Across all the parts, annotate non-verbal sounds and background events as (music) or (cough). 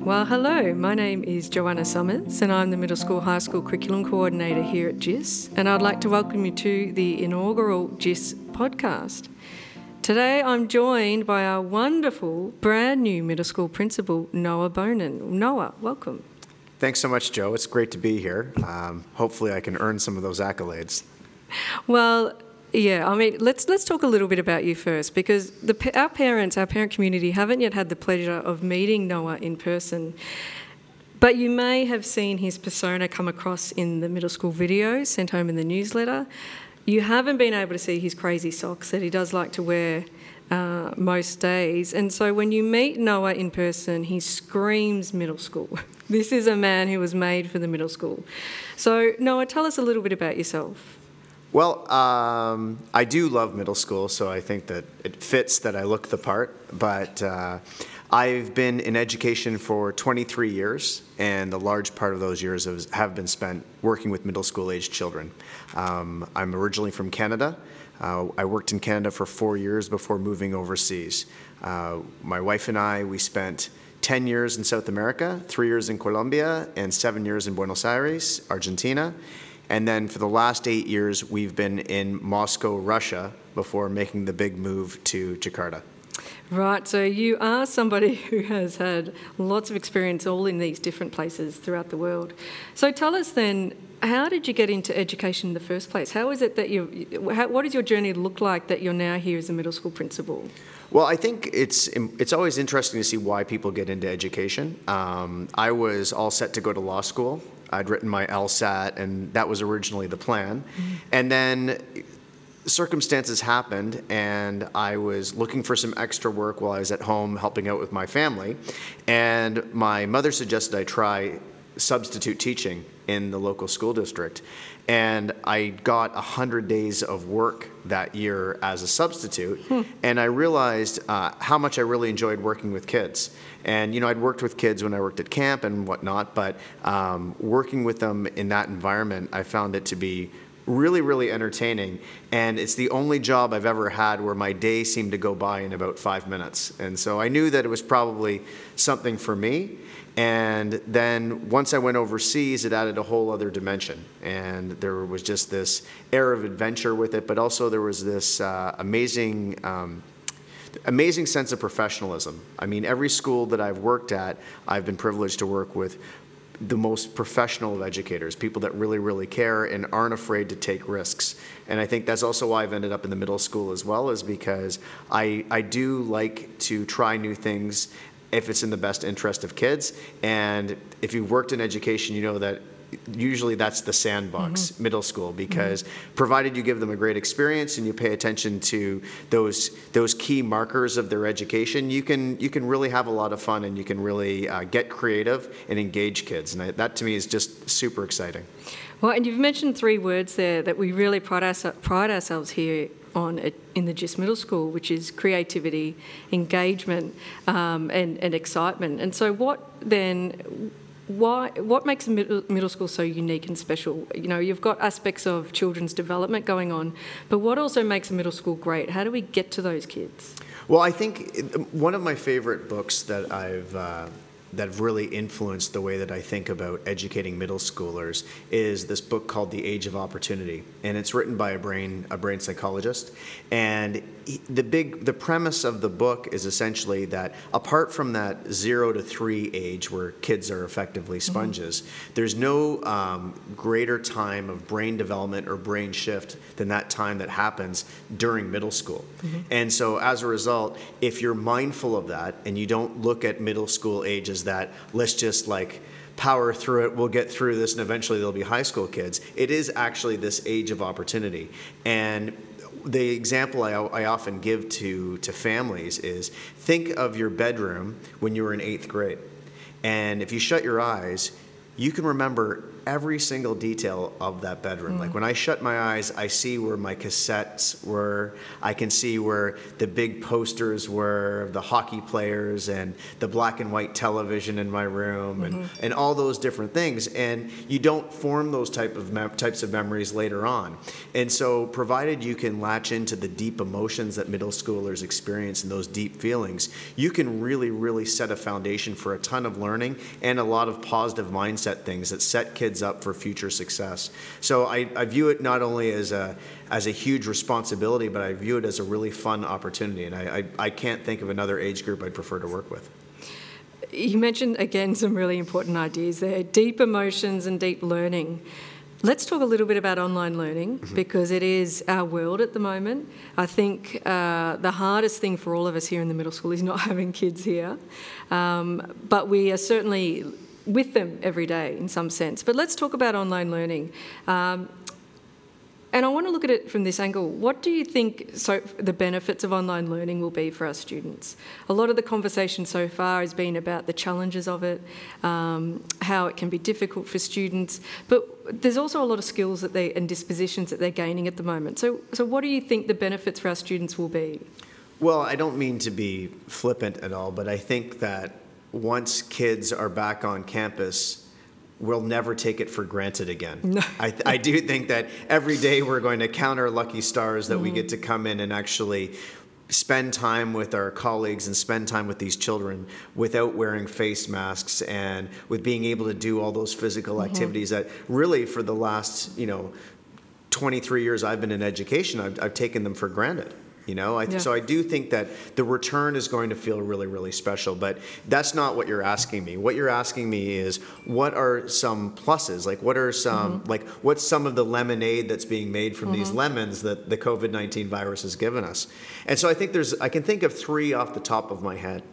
Well, hello, my name is Joanna Sommers, and I'm the Middle School High School Curriculum Coordinator here at JIS, and I'd like to welcome you to the inaugural JIS podcast. Today I'm joined by our wonderful brand new middle school principal, Noah Bohnen. Noah, welcome. Thanks so much, Joe. It's great to be here. Um, hopefully, I can earn some of those accolades. Well, yeah, I mean, let's let's talk a little bit about you first because the, our parents, our parent community, haven't yet had the pleasure of meeting Noah in person. But you may have seen his persona come across in the middle school videos sent home in the newsletter. You haven't been able to see his crazy socks that he does like to wear uh, most days. And so when you meet Noah in person, he screams middle school. (laughs) this is a man who was made for the middle school. So, Noah, tell us a little bit about yourself. Well, um, I do love middle school, so I think that it fits that I look the part. But uh, I've been in education for 23 years, and a large part of those years have been spent working with middle school aged children. Um, I'm originally from Canada. Uh, I worked in Canada for four years before moving overseas. Uh, my wife and I, we spent 10 years in South America, three years in Colombia, and seven years in Buenos Aires, Argentina. And then for the last eight years, we've been in Moscow, Russia, before making the big move to Jakarta. Right, so you are somebody (laughs) who has had lots of experience all in these different places throughout the world. So tell us then, how did you get into education in the first place? How is it that you, how, what does your journey look like that you're now here as a middle school principal? Well, I think it's it's always interesting to see why people get into education. Um, I was all set to go to law school. I'd written my LSAT, and that was originally the plan. Mm-hmm. And then circumstances happened, and I was looking for some extra work while I was at home helping out with my family. And my mother suggested I try substitute teaching in the local school district. And I got 100 days of work that year as a substitute. Hmm. And I realized uh, how much I really enjoyed working with kids. And, you know, I'd worked with kids when I worked at camp and whatnot, but um, working with them in that environment, I found it to be really, really entertaining. And it's the only job I've ever had where my day seemed to go by in about five minutes. And so I knew that it was probably something for me. And then once I went overseas, it added a whole other dimension. And there was just this air of adventure with it, but also there was this uh, amazing. Um, amazing sense of professionalism. I mean, every school that I've worked at, I've been privileged to work with the most professional of educators, people that really, really care and aren't afraid to take risks. And I think that's also why I've ended up in the middle school as well, is because I, I do like to try new things if it's in the best interest of kids. And if you've worked in education, you know that usually that's the sandbox mm-hmm. middle school because mm-hmm. provided you give them a great experience and you pay attention to those those key markers of their education you can you can really have a lot of fun and you can really uh, get creative and engage kids and I, that to me is just super exciting well and you've mentioned three words there that we really pride, our, pride ourselves here on in the JIS Middle School, which is creativity, engagement, um, and, and excitement. And so, what then? Why, what makes middle, middle school so unique and special? You know, you've got aspects of children's development going on, but what also makes a middle school great? How do we get to those kids? Well, I think one of my favorite books that I've uh, that have really influenced the way that I think about educating middle schoolers is this book called The Age of Opportunity, and it's written by a brain a brain psychologist. And the big the premise of the book is essentially that apart from that zero to three age where kids are effectively mm-hmm. sponges, mm-hmm. there's no um, greater time of brain development or brain shift than that time that happens during middle school. Mm-hmm. And so as a result, if you're mindful of that and you don't look at middle school ages that let's just like power through it, we'll get through this, and eventually there'll be high school kids. It is actually this age of opportunity. And the example I, I, often give to, to families is think of your bedroom when you were in eighth grade. And if you shut your eyes, you can remember every single detail of that bedroom. Like mm. when I shut my eyes, I see where my cassettes were. I can see where the big posters were, the hockey players, and the black and white television in my room, and, mm-hmm. and all those different things. And you don't form those type of mem- types of memories later on. And so, provided you can latch into the deep emotions that middle schoolers experience and those deep feelings, you can really, really set a foundation for a ton of learning and a lot of positive mindset things that set kids up for future success. So I, I view it not only as a as a huge responsibility, but I view it as a really fun opportunity. And I, I, I can't think of another age group I'd prefer to work with. You mentioned again some really important ideas there deep emotions and deep learning. Let's talk a little bit about online learning because it is our world at the moment. I think uh, the hardest thing for all of us here in the middle school is not (laughs) having kids here, um, but we are certainly with them every day in some sense. But let's talk about online learning. Um, and I want to look at it from this angle. What do you think so the benefits of online learning will be for our students? A lot of the conversation so far has been about the challenges of it, um, how it can be difficult for students, but there's also a lot of skills that they and dispositions that they're gaining at the moment. So, so what do you think the benefits for our students will be? Well, I don't mean to be flippant at all, but I think that once kids are back on campus, we'll never take it for granted again. (laughs) No. I, I, do think that every day we're going to count our lucky stars that mm-hmm. we get to come in and actually spend time with our colleagues and spend time with these children without wearing face masks and with being able to do all those physical mm-hmm. activities that really for the last you know 23 years I've been in education I've, I've taken them for granted you know I, yeah. so i do think that the return is going to feel really really special but that's not what you're asking me what you're asking me is what are some pluses like what are some mm-hmm. like what's some of the lemonade that's being made from mm-hmm. these lemons that the covid-19 virus has given us and so i think there's i can think of three off the top of my head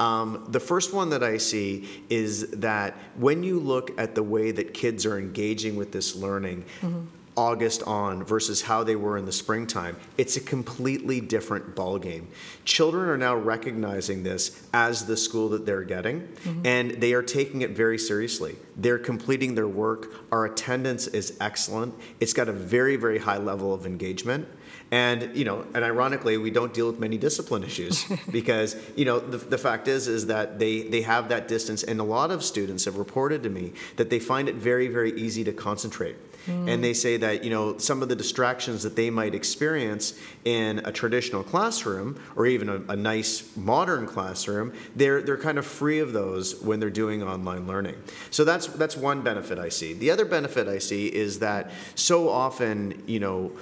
um, the first one that I see is that when you look at the way that kids are engaging with this learning, mm-hmm August on versus how they were in the springtime, it's a completely different ballgame. Children are now recognizing this as the school that they're getting, mm-hmm. and they are taking it very seriously. They're completing their work. Our attendance is excellent. It's got a very, very high level of engagement. And you know, and ironically, we don't deal with many discipline issues (laughs) because you know the, the fact is is that they they have that distance, and a lot of students have reported to me that they find it very very easy to concentrate. And they say that you know some of the distractions that they might experience in a traditional classroom or even a, a nice modern classroom, they're they're kind of free of those when they're doing online learning. So that's that's one benefit I see. The other benefit I see is that so often you know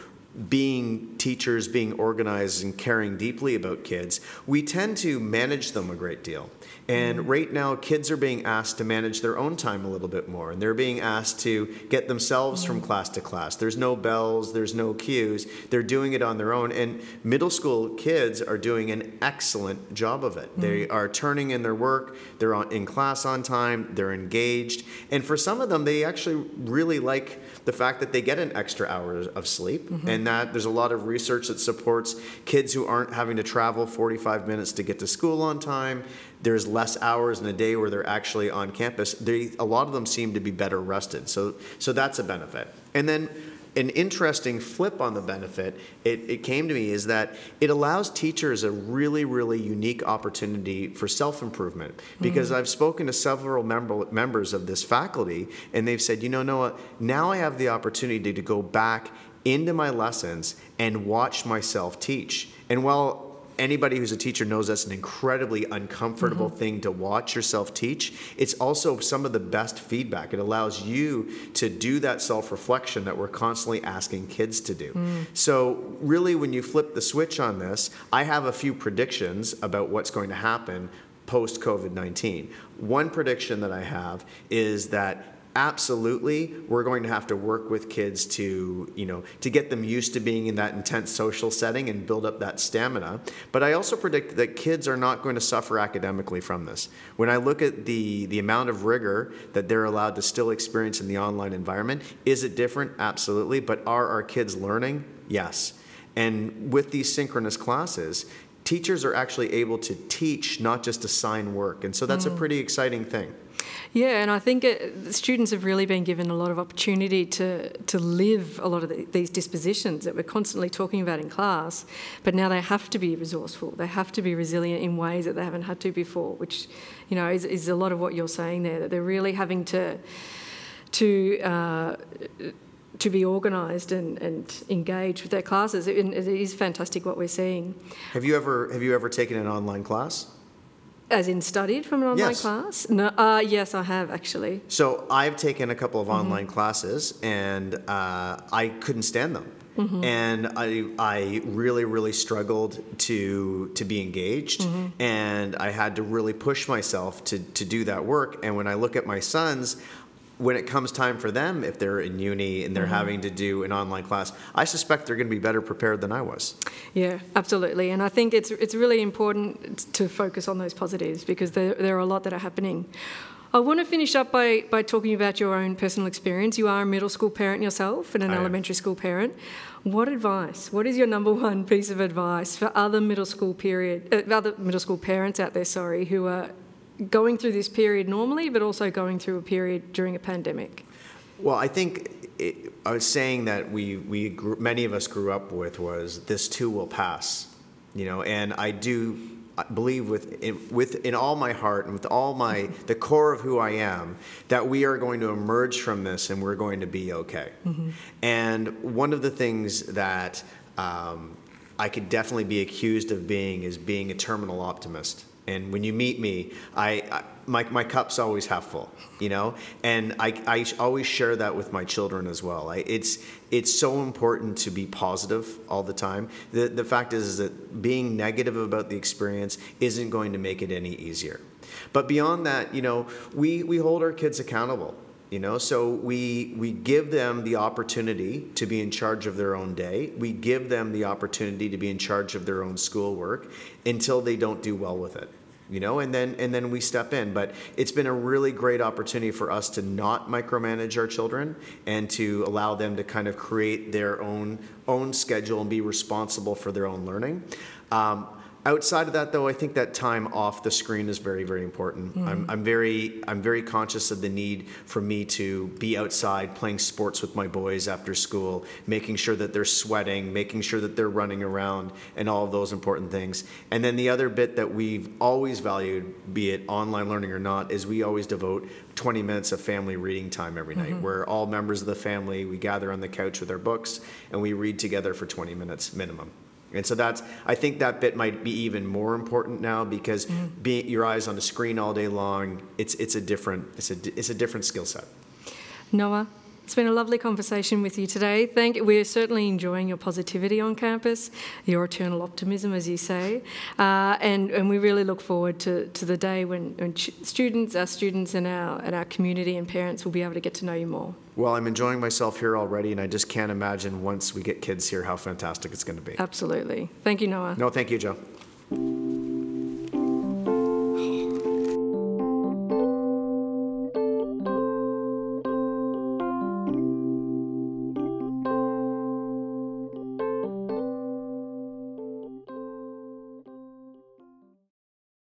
being teachers, being organized, and caring deeply about kids, we tend to manage them a great deal. And mm-hmm. right now, kids are being asked to manage their own time a little bit more, and they're being asked to get themselves from mm-hmm. class to class. There's no bells, there's no cues. They're doing it on their own, and middle school kids are doing an excellent job of it. They mm-hmm. are turning in their work, they're on, in class on time, they're engaged, and for some of them, they actually really like the fact that they get an extra hour of sleep, mm-hmm. and that there's a lot of research that supports kids who aren't having to travel 45 minutes to get to school on time. There's less hours in a day where they're actually on campus. They, a lot of them seem to be better rested, so so that's a benefit. And then an interesting flip on the benefit, it, it came to me, is that it allows teachers a really, really unique opportunity for self improvement. Because mm-hmm. I've spoken to several member, members of this faculty, and they've said, you know, Noah, now I have the opportunity to go back into my lessons and watch myself teach. And while anybody who's a teacher knows that's an incredibly uncomfortable mm-hmm. thing to watch yourself teach. It's also some of the best feedback. It allows you to do that self reflection that we're constantly asking kids to do. Mm. So, really, when you flip the switch on this, I have a few predictions about what's going to happen post COVID 19. One prediction that I have is that absolutely we're going to have to work with kids to you know to get them used to being in that intense social setting and build up that stamina. But i also predict that kids are not going to suffer academically from this. When i look at the the amount of rigor that they're allowed to still experience in the online environment is it different? Absolutely but are our kids learning? Yes. And with these synchronous classes teachers are actually able to teach not just assign work. And so that's mm. a pretty exciting thing Yeah, and I think it, students have really been given a lot of opportunity to, to live a lot of the, these dispositions that we're constantly talking about in class, but now they have to be resourceful. They have to be resilient in ways that they haven't had to before, which, you know, is, is a lot of what you're saying there, that they're really having to, to, uh, to be organised and, and engaged with their classes. It, it is fantastic what we're seeing. Have you ever have you ever taken an online class? As in studied from an online Yes. class? No, uh, yes, I have actually. So I've taken a couple of online classes, and uh, I couldn't stand them. And I, I really, really struggled to to be engaged, and I had to really push myself to to do that work. And when I look at my sons, when it comes time for them, if they're in uni and they're having to do an online class, I suspect they're going to be better prepared than I was. Yeah, absolutely. And I think it's it's really important to focus on those positives because there, there are a lot that are happening. I want to finish up by, by talking about your own personal experience. You are a middle school parent yourself and an I am. elementary school parent. What advice? What is your number one piece of advice for other middle school period, uh, other middle school parents out there? Sorry, who are going through this period normally, but also going through a period during a pandemic. Well, I think it, I was saying that we, we grew, many of us grew up with was this too will pass, you know, and I do believe with in, with in all my heart and with all my the core of who I am that we are going to emerge from this and we're going to be okay. And one of the things that um, I could definitely be accused of being is being a terminal optimist. And when you meet me, I, I my, my cup's always half full, you know, and I, I always share that with my children as well. I, it's it's so important to be positive all the time. The the fact is, is that being negative about the experience isn't going to make it any easier. But beyond that, you know, we we hold our kids accountable you know? So we we give them the opportunity to be in charge of their own day. We give them the opportunity to be in charge of their own schoolwork until they don't do well with it you know? And then and then we step in. But it's been a really great opportunity for us to not micromanage our children and to allow them to kind of create their own own schedule and be responsible for their own learning. Um, Outside of that, though, I think that time off the screen is very, very important. Hmm. I'm, I'm very, I'm very conscious of the need for me to be outside playing sports with my boys after school, making sure that they're sweating, making sure that they're running around, and all of those important things. And then the other bit that we've always valued, be it online learning or not, is we always devote 20 minutes of family reading time every night, mm-hmm. where all members of the family we gather on the couch with our books and we read together for 20 minutes minimum. And so that's, I think that bit might be even more important now because mm-hmm. being your eyes on a screen all day long, it's it's a different it's a it's a different skill set. Noah, it's been a lovely conversation with you today. Thank We're certainly enjoying your positivity on campus, your eternal optimism, as you say, uh, and, and we really look forward to, to the day when, when students, our students, and our, and our community and parents will be able to get to know you more. Well, I'm enjoying myself here already, and I just can't imagine once we get kids here how fantastic it's going to be. Absolutely. Thank you, Noah. No, thank you, Joe.